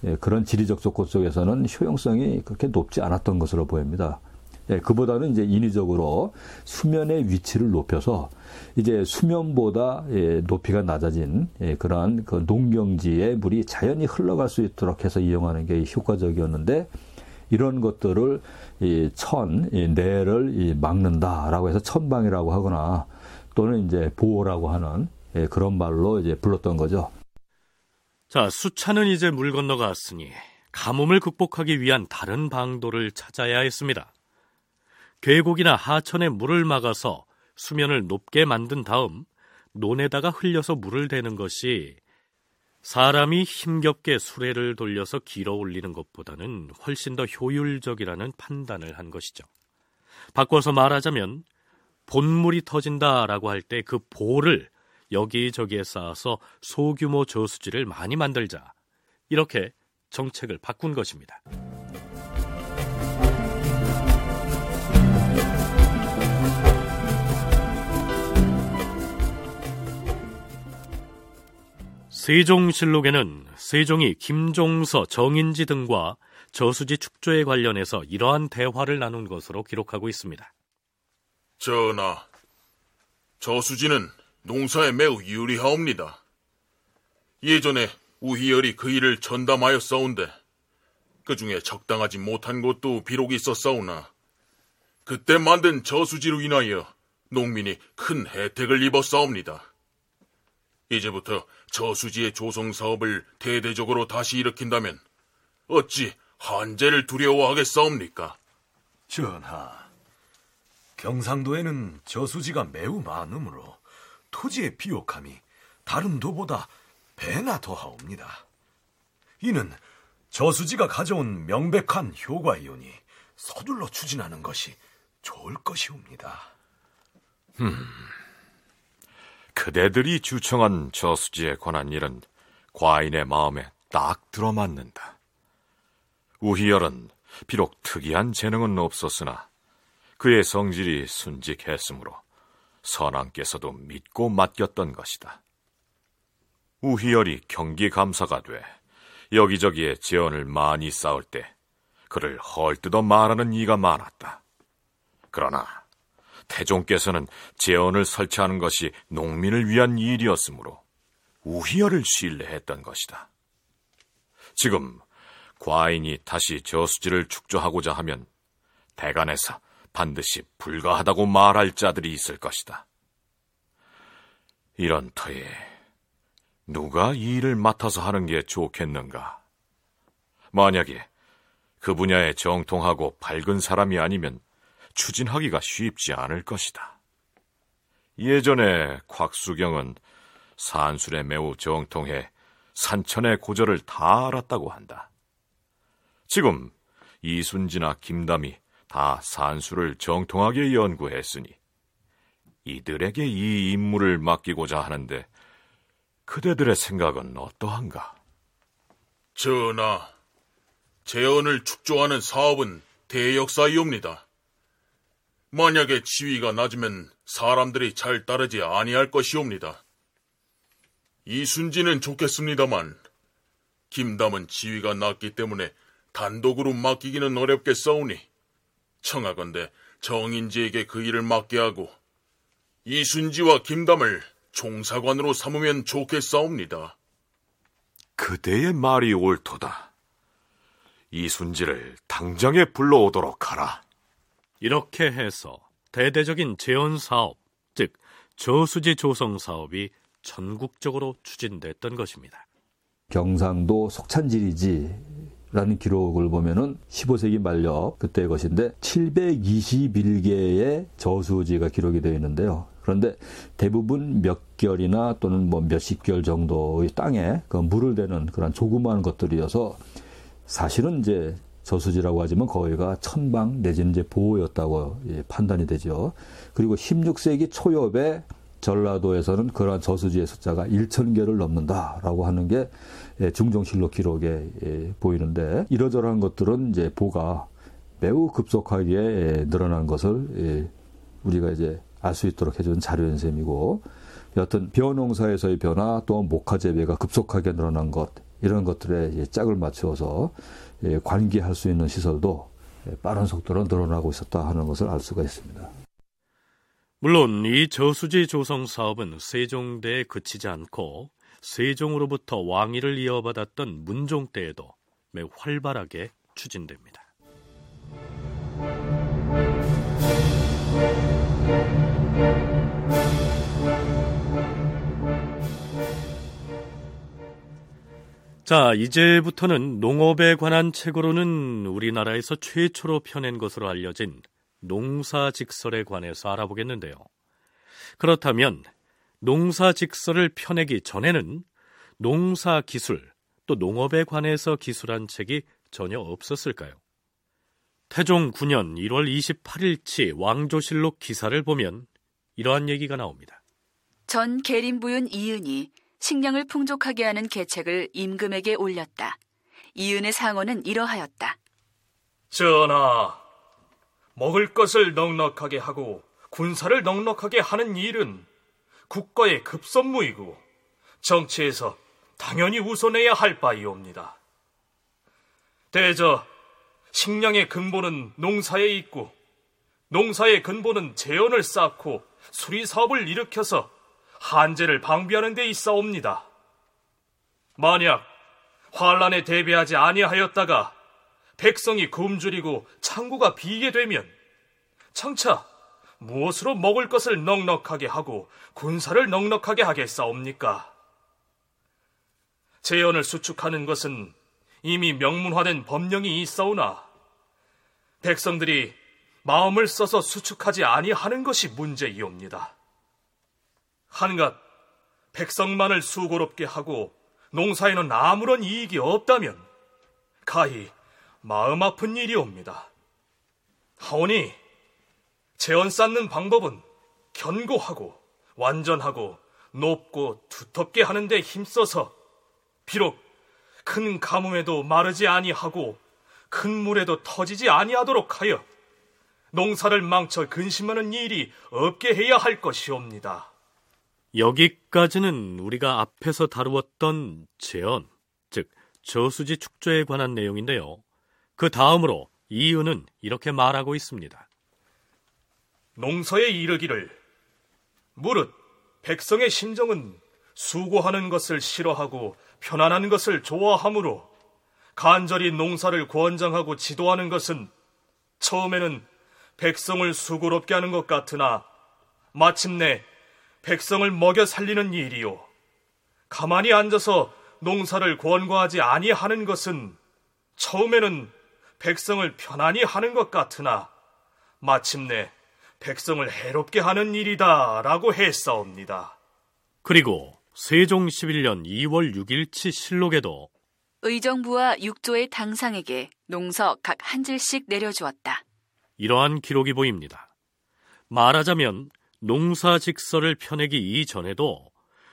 예, 그런 지리적 조건 속에서는 효용성이 그렇게 높지 않았던 것으로 보입니다. 예, 그보다는 이제 인위적으로 수면의 위치를 높여서 이제 수면보다 예, 높이가 낮아진 예, 그러한 그 농경지에 물이 자연히 흘러갈 수 있도록 해서 이용하는 게 효과적이었는데 이런 것들을 이 천, 이 내를 이 막는다라고 해서 천방이라고 하거나 또는 이제 보호라고 하는 예, 그런 말로 이제 불렀던 거죠. 자, 수차는 이제 물 건너갔으니 가뭄을 극복하기 위한 다른 방도를 찾아야 했습니다. 계곡이나 하천에 물을 막아서 수면을 높게 만든 다음 논에다가 흘려서 물을 대는 것이 사람이 힘겹게 수레를 돌려서 길어 올리는 것보다는 훨씬 더 효율적이라는 판단을 한 것이죠. 바꿔서 말하자면 본물이 터진다라고 할 때그 볼을 여기저기에 쌓아서 소규모 저수지를 많이 만들자. 이렇게 정책을 바꾼 것입니다. 세종실록에는 세종이 김종서, 정인지 등과 저수지 축조에 관련해서 이러한 대화를 나눈 것으로 기록하고 있습니다. 전하, 저수지는 농사에 매우 유리하옵니다. 예전에 우희열이 그 일을 전담하였사온데 그 중에 적당하지 못한 것도 비록 있었사오나 그때 만든 저수지로 인하여 농민이 큰 혜택을 입었사옵니다. 이제부터 저수지의 조성 사업을 대대적으로 다시 일으킨다면 어찌 한재를 두려워하겠사옵니까? 전하, 경상도에는 저수지가 매우 많으므로 토지의 비옥함이 다른 도보다 배나 더하옵니다. 이는 저수지가 가져온 명백한 효과이오니 서둘러 추진하는 것이 좋을 것이옵니다. 음, 그대들이 주청한 저수지에 관한 일은 과인의 마음에 딱 들어맞는다. 우희열은 비록 특이한 재능은 없었으나 그의 성질이 순직했으므로 선왕께서도 믿고 맡겼던 것이다. 우희열이 경기감사가 돼 여기저기에 재원을 많이 쌓을 때 그를 헐뜯어 말하는 이가 많았다. 그러나 태종께서는 재원을 설치하는 것이 농민을 위한 일이었으므로 우희열을 신뢰했던 것이다. 지금 과인이 다시 저수지를 축조하고자 하면 대간에서 반드시 불가하다고 말할 자들이 있을 것이다. 이런 터에 누가 이 일을 맡아서 하는 게 좋겠는가? 만약에 그 분야에 정통하고 밝은 사람이 아니면 추진하기가 쉽지 않을 것이다. 예전에 곽수경은 산술에 매우 정통해 산천의 고절을 다 알았다고 한다. 지금 이순지나 김담이 다 산수를 정통하게 연구했으니 이들에게 이 임무를 맡기고자 하는데 그대들의 생각은 어떠한가? 전하, 재원을 축조하는 사업은 대역사이옵니다. 만약에 지위가 낮으면 사람들이 잘 따르지 아니할 것이옵니다. 이순지는 좋겠습니다만 김담은 지위가 낮기 때문에 단독으로 맡기기는 어렵겠사오니 청하건대 정인지에게 그 일을 맡게 하고 이순지와 김담을 종사관으로 삼으면 좋겠사옵니다. 그대의 말이 옳도다. 이순지를 당장에 불러오도록 하라. 이렇게 해서 대대적인 재원 사업, 즉 저수지 조성 사업이 전국적으로 추진됐던 것입니다. 경상도 속찬지리지 라는 기록을 보면은 15세기 말력 그때의 것인데 721개의 저수지가 기록이 되어 있는데요. 그런데 대부분 몇 개월이나 또는 뭐 몇십 개월 정도의 땅에 그 물을 대는 그런 조그마한 것들이어서 사실은 이제 저수지라고 하지만 거기가 천방 내지는 이제 보호였다고 예, 판단이 되죠. 그리고 16세기 초엽에 전라도에서는 그러한 저수지의 숫자가 1천 개를 넘는다라고 하는 게 예, 중종실록 기록에 예, 보이는데 이러저러한 것들은 이제 보가 매우 급속하게 늘어난 것을 우리가 이제 알 수 있도록 해준 자료인 셈이고 여하튼 벼농사에서의 변화 또한 목화 재배가 급속하게 늘어난 것 이런 것들에 짝을 맞추어서 예, 관계할 수 있는 시설도 빠른 속도로 늘어나고 있었다 하는 것을 알 수가 있습니다. 물론 이 저수지 조성 사업은 세종대에 그치지 않고 세종으로부터 왕위를 이어받았던 문종 때에도 매우 활발하게 추진됩니다. 자, 이제부터는 농업에 관한 책으로는 우리나라에서 최초로 펴낸 것으로 알려진 농사 직설에 관해서 알아보겠는데요. 그렇다면 농사직설을 펴내기 전에는 농사 기술 또 농업에 관해서 기술한 책이 전혀 없었을까요? 태종 9년 1월 28일치 왕조실록 기사를 보면 이러한 얘기가 나옵니다. 전 계림부윤 이은이 식량을 풍족하게 하는 계책을 임금에게 올렸다. 이은의 상언은 이러하였다. 전하, 먹을 것을 넉넉하게 하고 군사를 넉넉하게 하는 일은 국가의 급선무이고 정치에서 당연히 우선해야 할 바이옵니다. 대저 식량의 근본은 농사에 있고 농사의 근본은 재원을 쌓고 수리 사업을 일으켜서 한재를 방비하는 데 있사옵니다. 만약 환란에 대비하지 아니하였다가 백성이 굶주리고 창고가 비게 되면 청차 무엇으로 먹을 것을 넉넉하게 하고 군사를 넉넉하게 하겠사옵니까? 재연을 수축하는 것은 이미 명문화된 법령이 있사오나 백성들이 마음을 써서 수축하지 아니하는 것이 문제이옵니다. 한갓 백성만을 수고롭게 하고 농사에는 아무런 이익이 없다면 가히 마음 아픈 일이옵니다. 하오니 재원 쌓는 방법은 견고하고 완전하고 높고 두텁게 하는데 힘써서 비록 큰 가뭄에도 마르지 아니하고 큰 물에도 터지지 아니하도록 하여 농사를 망쳐 근심하는 일이 없게 해야 할 것이옵니다. 여기까지는 우리가 앞에서 다루었던 재언, 즉 저수지 축조에 관한 내용인데요. 그 다음으로 이유는 이렇게 말하고 있습니다. 농서에 이르기를 무릇 백성의 심정은 수고하는 것을 싫어하고 편안한 것을 좋아하므로 간절히 농사를 권장하고 지도하는 것은 처음에는 백성을 수고롭게 하는 것 같으나 마침내 백성을 먹여 살리는 일이요. 가만히 앉아서 농사를 권고하지 아니하는 것은 처음에는 백성을 편안히 하는 것 같으나 마침내 백성을 해롭게 하는 일이다 라고 했사옵니다. 그리고 세종 11년 2월 6일치 실록에도 의정부와 육조의 당상에게 농서 각 한 질씩 내려주었다. 이러한 기록이 보입니다. 말하자면 농사직설을 펴내기 이전에도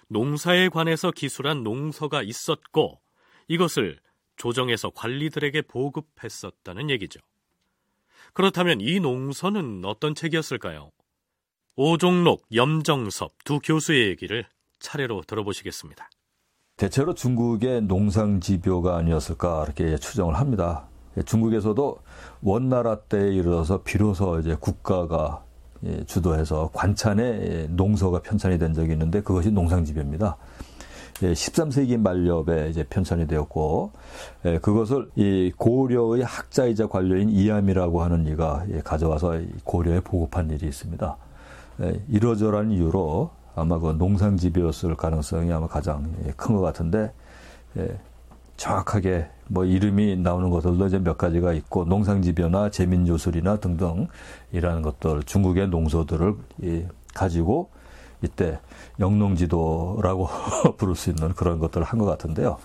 농사에 관해서 기술한 농서가 있었고 이것을 조정에서 관리들에게 보급했었다는 얘기죠. 그렇다면 이 농서는 어떤 책이었을까요? 오종록, 염정섭 두 교수의 얘기를 차례로 들어보시겠습니다. 대체로 중국의 농상지교가 아니었을까 이렇게 추정을 합니다. 중국에서도 원나라 때에 이르러서 비로소 이제 국가가 예, 주도해서 관찬에 농서가 편찬이 된 적이 있는데 그것이 농상지배입니다. 13세기 예, 말엽에 이제 편찬이 되었고 예, 그것을 이 고려의 학자이자 관료인 이암이라고 하는 이가 가져와서 고려에 보급한 일이 있습니다. 이러저러한 이유로 아마 그 농상지배였을 가능성이 아마 가장 큰 것 같은데 정확하게 뭐 이름이 나오는 것들도 이제 몇 가지가 있고 농상지변화, 재민조술이나 등등 이라는 것들 중국의 농소들을 가지고 이때 영농지도라고 부를 수 있는 그런 것들을 한 것 같은데요.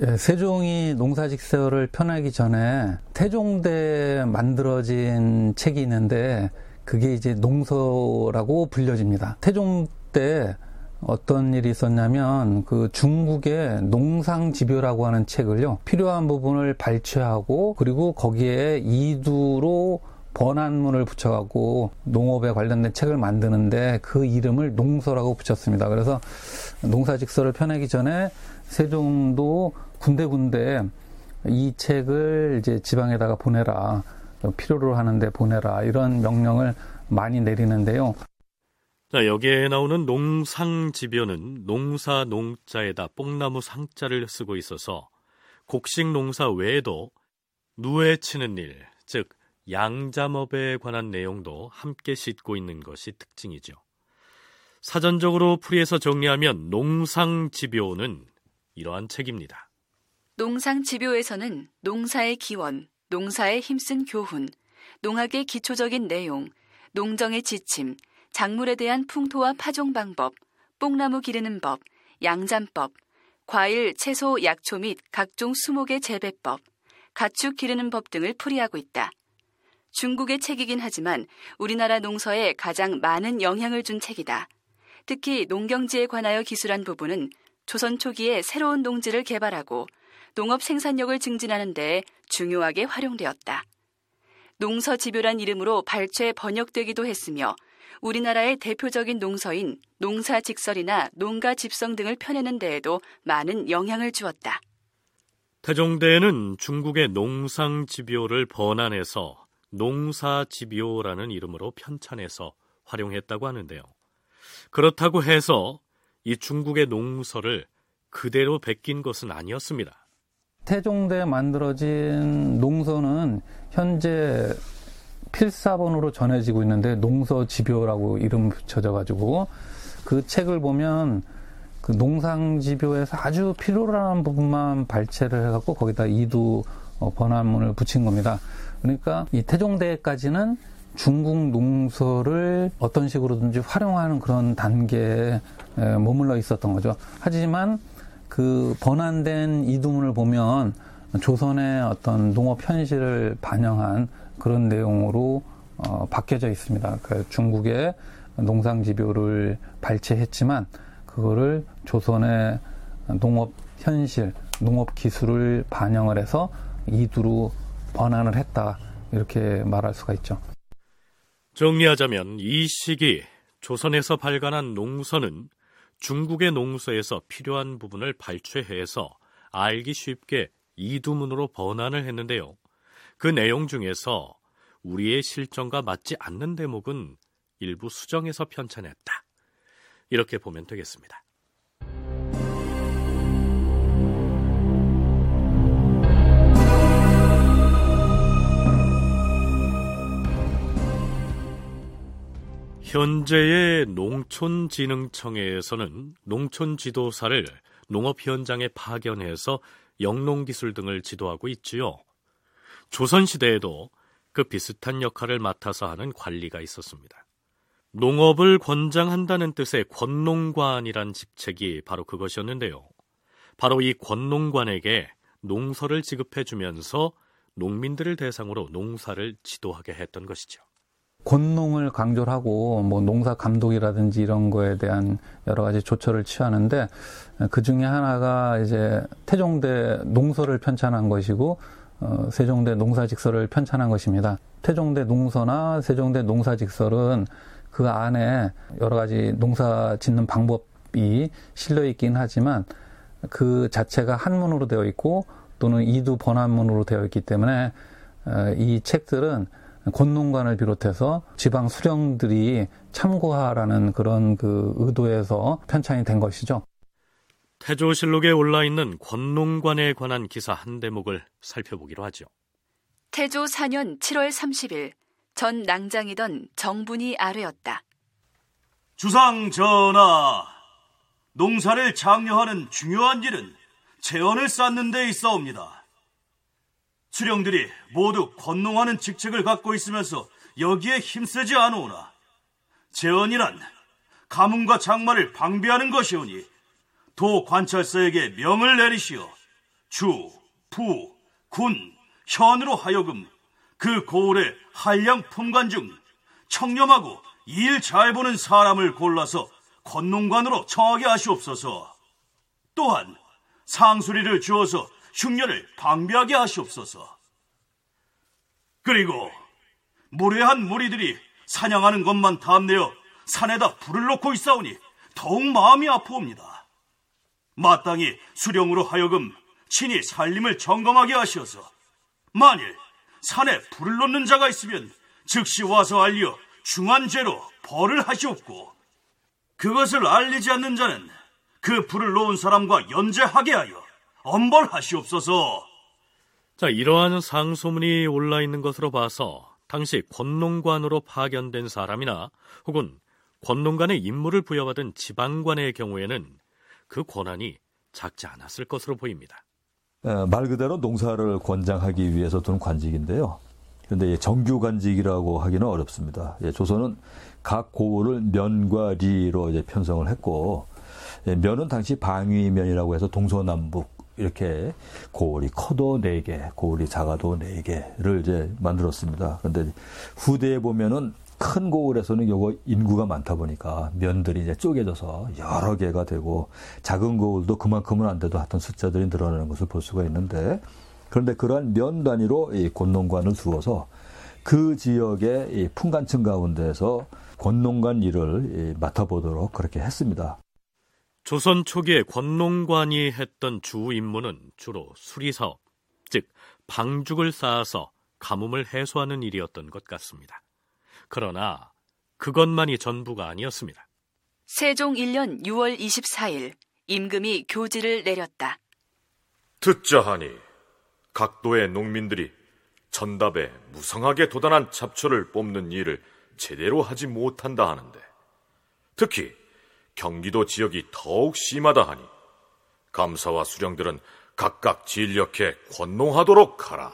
예, 세종이 농사직설을 편하기 전에 태종대 만들어진 책이 있는데 그게 이제 농서라고 불려집니다. 태종 때 어떤 일이 있었냐면 그 중국의 농상지표라고 하는 책을요 필요한 부분을 발췌하고 그리고 거기에 이두로 번안문을 붙여갖고 농업에 관련된 책을 만드는데 그 이름을 농서라고 붙였습니다. 그래서 농사직서를 펴내기 전에 세종도 군데군데 이 책을 이제 지방에다가 보내라. 필요로 하는데 보내라. 이런 명령을 많이 내리는데요. 자, 여기에 나오는 농상집요는 농사 농자에다 뽕나무 상자를 쓰고 있어서 곡식 농사 외에도 누에 치는 일, 즉 양잠업에 관한 내용도 함께 싣고 있는 것이 특징이죠. 사전적으로 풀이해서 정리하면 농상집요는 이러한 책입니다. 농상집요에서는 농사의 기원, 농사에 힘쓴 교훈, 농학의 기초적인 내용, 농정의 지침, 작물에 대한 풍토와 파종 방법, 뽕나무 기르는 법, 양잠법, 과일, 채소, 약초 및 각종 수목의 재배법, 가축 기르는 법 등을 풀이하고 있다. 중국의 책이긴 하지만 우리나라 농서에 가장 많은 영향을 준 책이다. 특히 농경지에 관하여 기술한 부분은 조선 초기에 새로운 농지를 개발하고 농업 생산력을 증진하는 데 중요하게 활용되었다. 농서지묘란 이름으로 발췌 번역되기도 했으며 우리나라의 대표적인 농서인 농사직설이나 농가집성 등을 펴내는 데에도 많은 영향을 주었다. 태종대에는 중국의 농상집요를 번안해서 농사집요라는 이름으로 편찬해서 활용했다고 하는데요. 그렇다고 해서 이 중국의 농서를 그대로 베낀 것은 아니었습니다. 태종대에 만들어진 농서는 현재 필사본으로 전해지고 있는데 농서집요라고 이름 붙여져 가지고 그 책을 보면 그 농상집요에서 아주 필요로 하는 부분만 발췌를 해갖고 거기다 이두 어, 번안문을 붙인 겁니다. 그러니까 이 태종대까지는 중국 농서를 어떤 식으로든지 활용하는 그런 단계에 머물러 있었던 거죠. 하지만 그 번안된 이두문을 보면 조선의 어떤 농업 현실을 반영한 그런 내용으로 어, 바뀌어져 있습니다. 그 중국의 농상지표를 발췌했지만 그거를 조선의 농업 현실, 농업 기술을 반영을 해서 이두로 번안을 했다 이렇게 말할 수가 있죠. 정리하자면 이 시기 조선에서 발간한 농서는 중국의 농서에서 필요한 부분을 발췌해서 알기 쉽게 이두문으로 번안을 했는데요. 그 내용 중에서 우리의 실정과 맞지 않는 대목은 일부 수정해서 편찬했다. 이렇게 보면 되겠습니다. 현재의 농촌진흥청에서는 농촌 지도사를 농업 현장에 파견해서 영농 기술 등을 지도하고 있지요. 조선 시대에도 그 비슷한 역할을 맡아서 하는 관리가 있었습니다. 농업을 권장한다는 뜻의 권농관이란 직책이 바로 그것이었는데요. 바로 이 권농관에게 농서를 지급해 주면서 농민들을 대상으로 농사를 지도하게 했던 것이죠. 권농을 강조를 하고 뭐 농사 감독이라든지 이런 거에 대한 여러 가지 조처를 취하는데 그 중에 하나가 이제 태종대 농서를 편찬한 것이고 어, 세종대 농사직설을 편찬한 것입니다. 태종대 농서나 세종대 농사직설은 그 안에 여러 가지 농사 짓는 방법이 실려 있긴 하지만 그 자체가 한문으로 되어 있고 또는 이두 번안문으로 되어 있기 때문에 어, 이 책들은 권농관을 비롯해서 지방 수령들이 참고하라는 그런 그 의도에서 편찬이 된 것이죠. 태조실록에 올라 있는 권농관에 관한 기사 한 대목을 살펴보기로 하죠. 태조 4년 7월 30일 전 낭장이던 정분이 아뢰었다. 주상 전하, 농사를 장려하는 중요한 일은 재원을 쌓는 데 있어옵니다. 수령들이 모두 권농하는 직책을 갖고 있으면서 여기에 힘쓰지 않으오나 재원이란 가문과 장마를 방비하는 것이오니 도 관찰서에게 명을 내리시어 주, 부, 군, 현으로 하여금 그 고을의 한량 품관 중 청렴하고 일 잘 보는 사람을 골라서 권농관으로 청하게 하시옵소서. 또한 상수리를 주어서 흉년을 방비하게 하시옵소서. 그리고 무례한 무리들이 사냥하는 것만 탐내어 산에다 불을 놓고 있사오니 더욱 마음이 아프옵니다. 마땅히 수령으로 하여금 친히 살림을 점검하게 하셔서 만일 산에 불을 놓는 자가 있으면 즉시 와서 알려 중한 죄로 벌을 하시옵고 그것을 알리지 않는 자는 그 불을 놓은 사람과 연재하게 하여 엄벌하시옵소서. 자, 이러한 상소문이 올라 있는 것으로 봐서 당시 권농관으로 파견된 사람이나 혹은 권농관의 임무를 부여받은 지방관의 경우에는 그 권한이 작지 않았을 것으로 보입니다. 어, 말 그대로 농사를 권장하기 위해서 두는 관직인데요. 그런데 정규 관직이라고 하기는 어렵습니다. 예, 조선은 각 고을을 면과 리로 이제 편성을 했고 예, 면은 당시 방위면이라고 해서 동서남북 이렇게 고을이 커도 네 개, 고을이 작아도 네 개를 이제 만들었습니다. 그런데 후대에 보면은 큰 고을에서는 요거 인구가 많다 보니까 면들이 이제 쪼개져서 여러 개가 되고 작은 고을도 그만큼은 안 돼도 하여튼 숫자들이 늘어나는 것을 볼 수가 있는데 그런데 그러한 면 단위로 이 권농관을 두어서 그 지역의 이 풍간층 가운데서 권농관 일을 맡아보도록 그렇게 했습니다. 조선 초기에 권농관이 했던 주 임무는 주로 수리사업, 즉 방죽을 쌓아서 가뭄을 해소하는 일이었던 것 같습니다. 그러나 그것만이 전부가 아니었습니다. 세종 1년 6월 24일 임금이 교지를 내렸다. 듣자 하니 각도의 농민들이 전답에 무성하게 도단한 잡초를 뽑는 일을 제대로 하지 못한다 하는데 특히 경기도 지역이 더욱 심하다 하니 감사와 수령들은 각각 진력해 권농하도록 하라.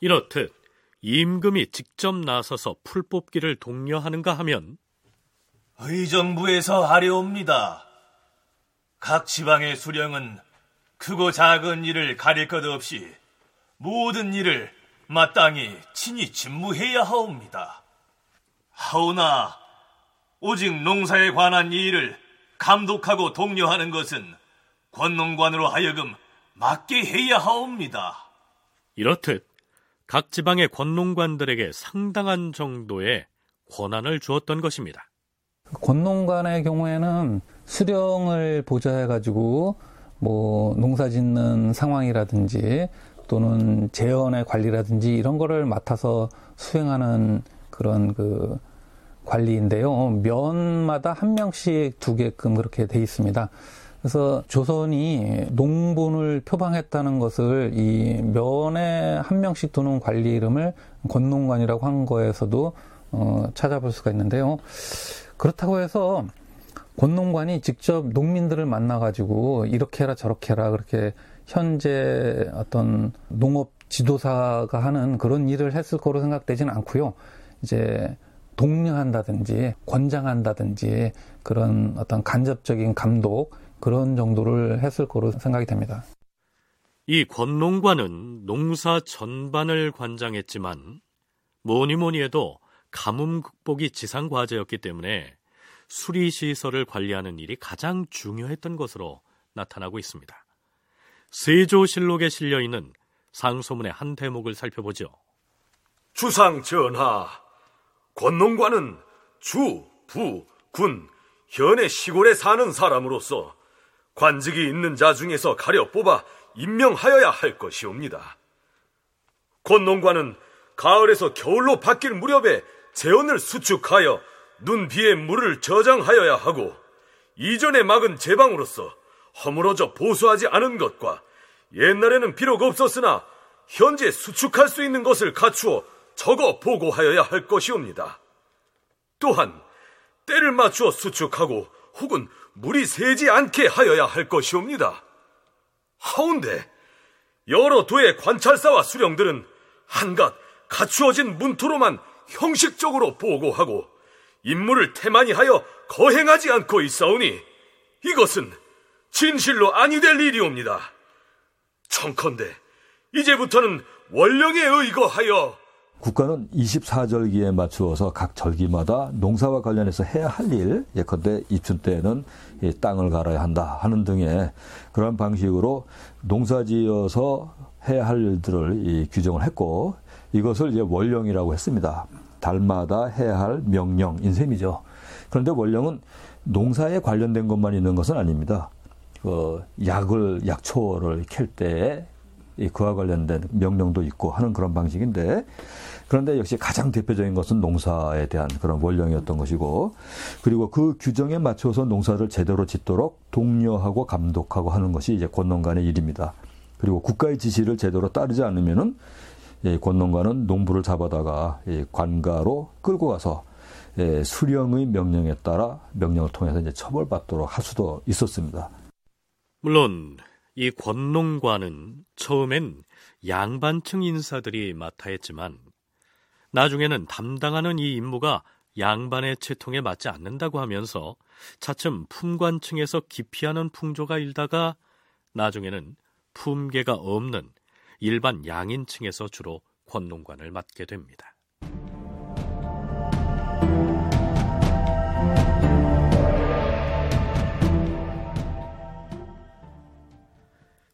이렇듯 임금이 직접 나서서 풀 뽑기를 독려하는가 하면 의정부에서 하려옵니다. 각 지방의 수령은 크고 작은 일을 가릴 것 없이 모든 일을 마땅히 친히 직무해야 하옵니다. 하오나 오직 농사에 관한 일을 감독하고 독려하는 것은 권농관으로 하여금 맞게 해야 하옵니다. 이렇듯 각 지방의 권농관들에게 상당한 정도의 권한을 주었던 것입니다. 권농관의 경우에는 수령을 보좌해가지고 뭐 농사 짓는 상황이라든지 또는 재원의 관리라든지 이런 거를 맡아서 수행하는 그런 그 관리인데요. 면마다 한 명씩 두게끔 그렇게 돼 있습니다. 그래서 조선이 농본을 표방했다는 것을 이 면에 한 명씩 두는 관리 이름을 권농관이라고 한 거에서도 어, 찾아볼 수가 있는데요. 그렇다고 해서 권농관이 직접 농민들을 만나가지고 이렇게 해라 저렇게 해라 그렇게 현재 어떤 농업 지도사가 하는 그런 일을 했을 거로 생각되지는 않고요. 이제 독려한다든지 권장한다든지 그런 어떤 간접적인 감독 그런 정도를 했을 거로 생각이 됩니다. 이 권농관은 농사 전반을 관장했지만 뭐니 뭐니 해도 가뭄 극복이 지상 과제였기 때문에 수리 시설을 관리하는 일이 가장 중요했던 것으로 나타나고 있습니다. 세조실록에 실려 있는 상소문의 한 대목을 살펴보죠. 주상 전하, 권농관은 주, 부, 군, 현의 시골에 사는 사람으로서 관직이 있는 자 중에서 가려 뽑아 임명하여야 할 것이옵니다. 권농관은 가을에서 겨울로 바뀔 무렵에 재원을 수축하여 눈, 비에 물을 저장하여야 하고 이전에 막은 제방으로서 허물어져 보수하지 않은 것과 옛날에는 비록 없었으나 현재 수축할 수 있는 것을 갖추어 적어 보고하여야 할 것이옵니다. 또한 때를 맞추어 수축하고 혹은 물이 새지 않게 하여야 할 것이옵니다. 하운데 여러 도의 관찰사와 수령들은 한갓 갖추어진 문토로만 형식적으로 보고하고 임무를 태만히 하여 거행하지 않고 있사오니 이것은 진실로 아니 될 일이옵니다. 청컨대 이제부터는 원령에 의거하여 국가는 24절기에 맞추어서 각 절기마다 농사와 관련해서 해야 할 일, 예컨대 입춘 때에는 땅을 갈아야 한다 하는 등의 그런 방식으로 농사 지어서 해야 할 일들을 규정을 했고 이것을 이제 원령이라고 했습니다. 달마다 해야 할 명령 인 셈이죠. 그런데 원령은 농사에 관련된 것만 있는 것은 아닙니다. 그 약을 약초를 캘 때 그와 관련된 명령도 있고 하는 그런 방식인데 그런데 역시 가장 대표적인 것은 농사에 대한 그런 원령이었던 것이고 그리고 그 규정에 맞춰서 농사를 제대로 짓도록 독려하고 감독하고 하는 것이 이제 권농관의 일입니다. 그리고 국가의 지시를 제대로 따르지 않으면은 예, 권농관은 농부를 잡아다가 예, 관가로 끌고 가서 예, 수령의 명령에 따라 명령을 통해서 이제 처벌받도록 할 수도 있었습니다. 물론 이 권농관은 처음엔 양반층 인사들이 맡아 했지만 나중에는 담당하는 이 임무가 양반의 채통에 맞지 않는다고 하면서 차츰 품관층에서 기피하는 풍조가 일다가 나중에는 품계가 없는 일반 양인층에서 주로 권농관을 맡게 됩니다.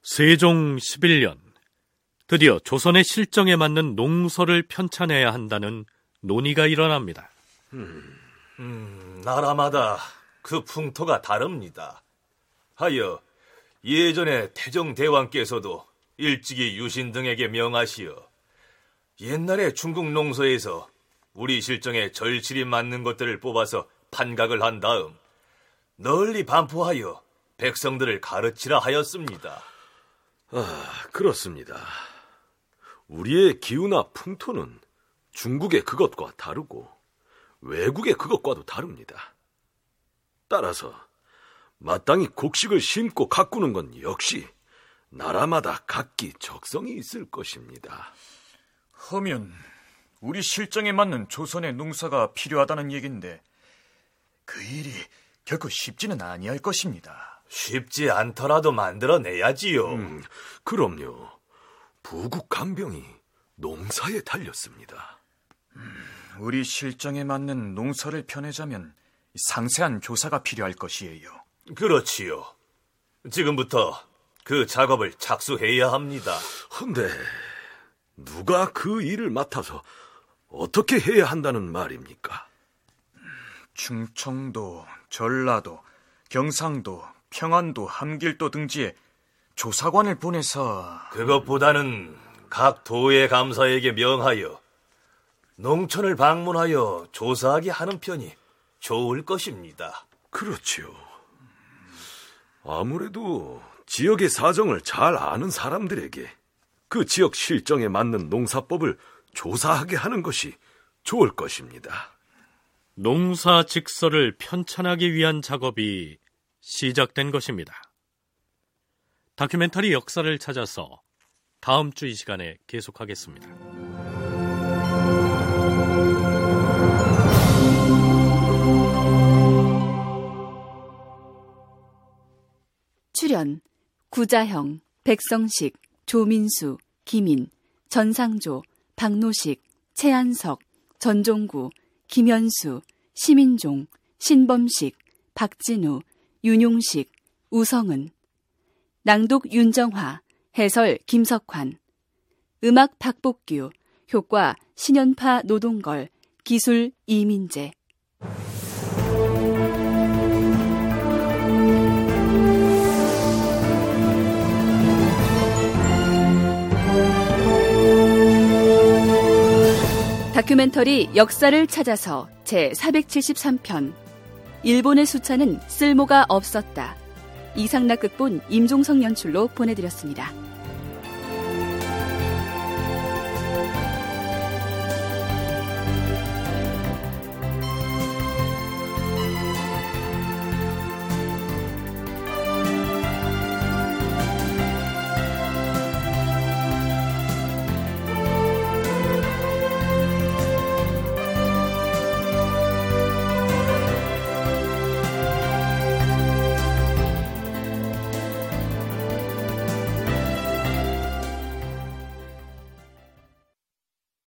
세종 11년 드디어 조선의 실정에 맞는 농서를 편찬해야 한다는 논의가 일어납니다. 음, 음, 나라마다 그 풍토가 다릅니다. 하여 예전에 태정대왕께서도 일찍이 유신 등에게 명하시어 옛날에 중국 농서에서 우리 실정에 절실히 맞는 것들을 뽑아서 판각을 한 다음 널리 반포하여 백성들을 가르치라 하였습니다. 아, 그렇습니다. 우리의 기후나 풍토는 중국의 그것과 다르고 외국의 그것과도 다릅니다. 따라서 마땅히 곡식을 심고 가꾸는 건 역시 나라마다 각기 적성이 있을 것입니다. 허면 우리 실정에 맞는 조선의 농사가 필요하다는 얘긴데 그 일이 결코 쉽지는 아니할 것입니다. 쉽지 않더라도 만들어내야지요. 음, 그럼요. 부국 간병이 농사에 달렸습니다. 음, 우리 실정에 맞는 농사를 펴내자면 상세한 조사가 필요할 것이에요. 그렇지요. 지금부터 그 작업을 착수해야 합니다. 근데 누가 그 일을 맡아서 어떻게 해야 한다는 말입니까? 충청도, 전라도, 경상도, 평안도, 함길도 등지에 조사관을 보내서 그것보다는 각 도의 감사에게 명하여 농촌을 방문하여 조사하게 하는 편이 좋을 것입니다. 그렇지요. 아무래도 지역의 사정을 잘 아는 사람들에게 그 지역 실정에 맞는 농사법을 조사하게 하는 것이 좋을 것입니다. 농사 직서를 편찬하기 위한 작업이 시작된 것입니다. 다큐멘터리 역사를 찾아서 다음 주 이 시간에 계속하겠습니다. 출연 구자형, 백성식, 조민수, 김인, 전상조, 박노식, 최한석, 전종구, 김현수, 시민종, 신범식, 박진우, 윤용식, 우성은 낭독 윤정화, 해설 김석환 음악 박복규, 효과 신연파 노동걸, 기술 이민재. 다큐멘터리 역사를 찾아서 제 473편 일본의 수차는 쓸모가 없었다. 이상락 극본 임종성 연출로 보내드렸습니다.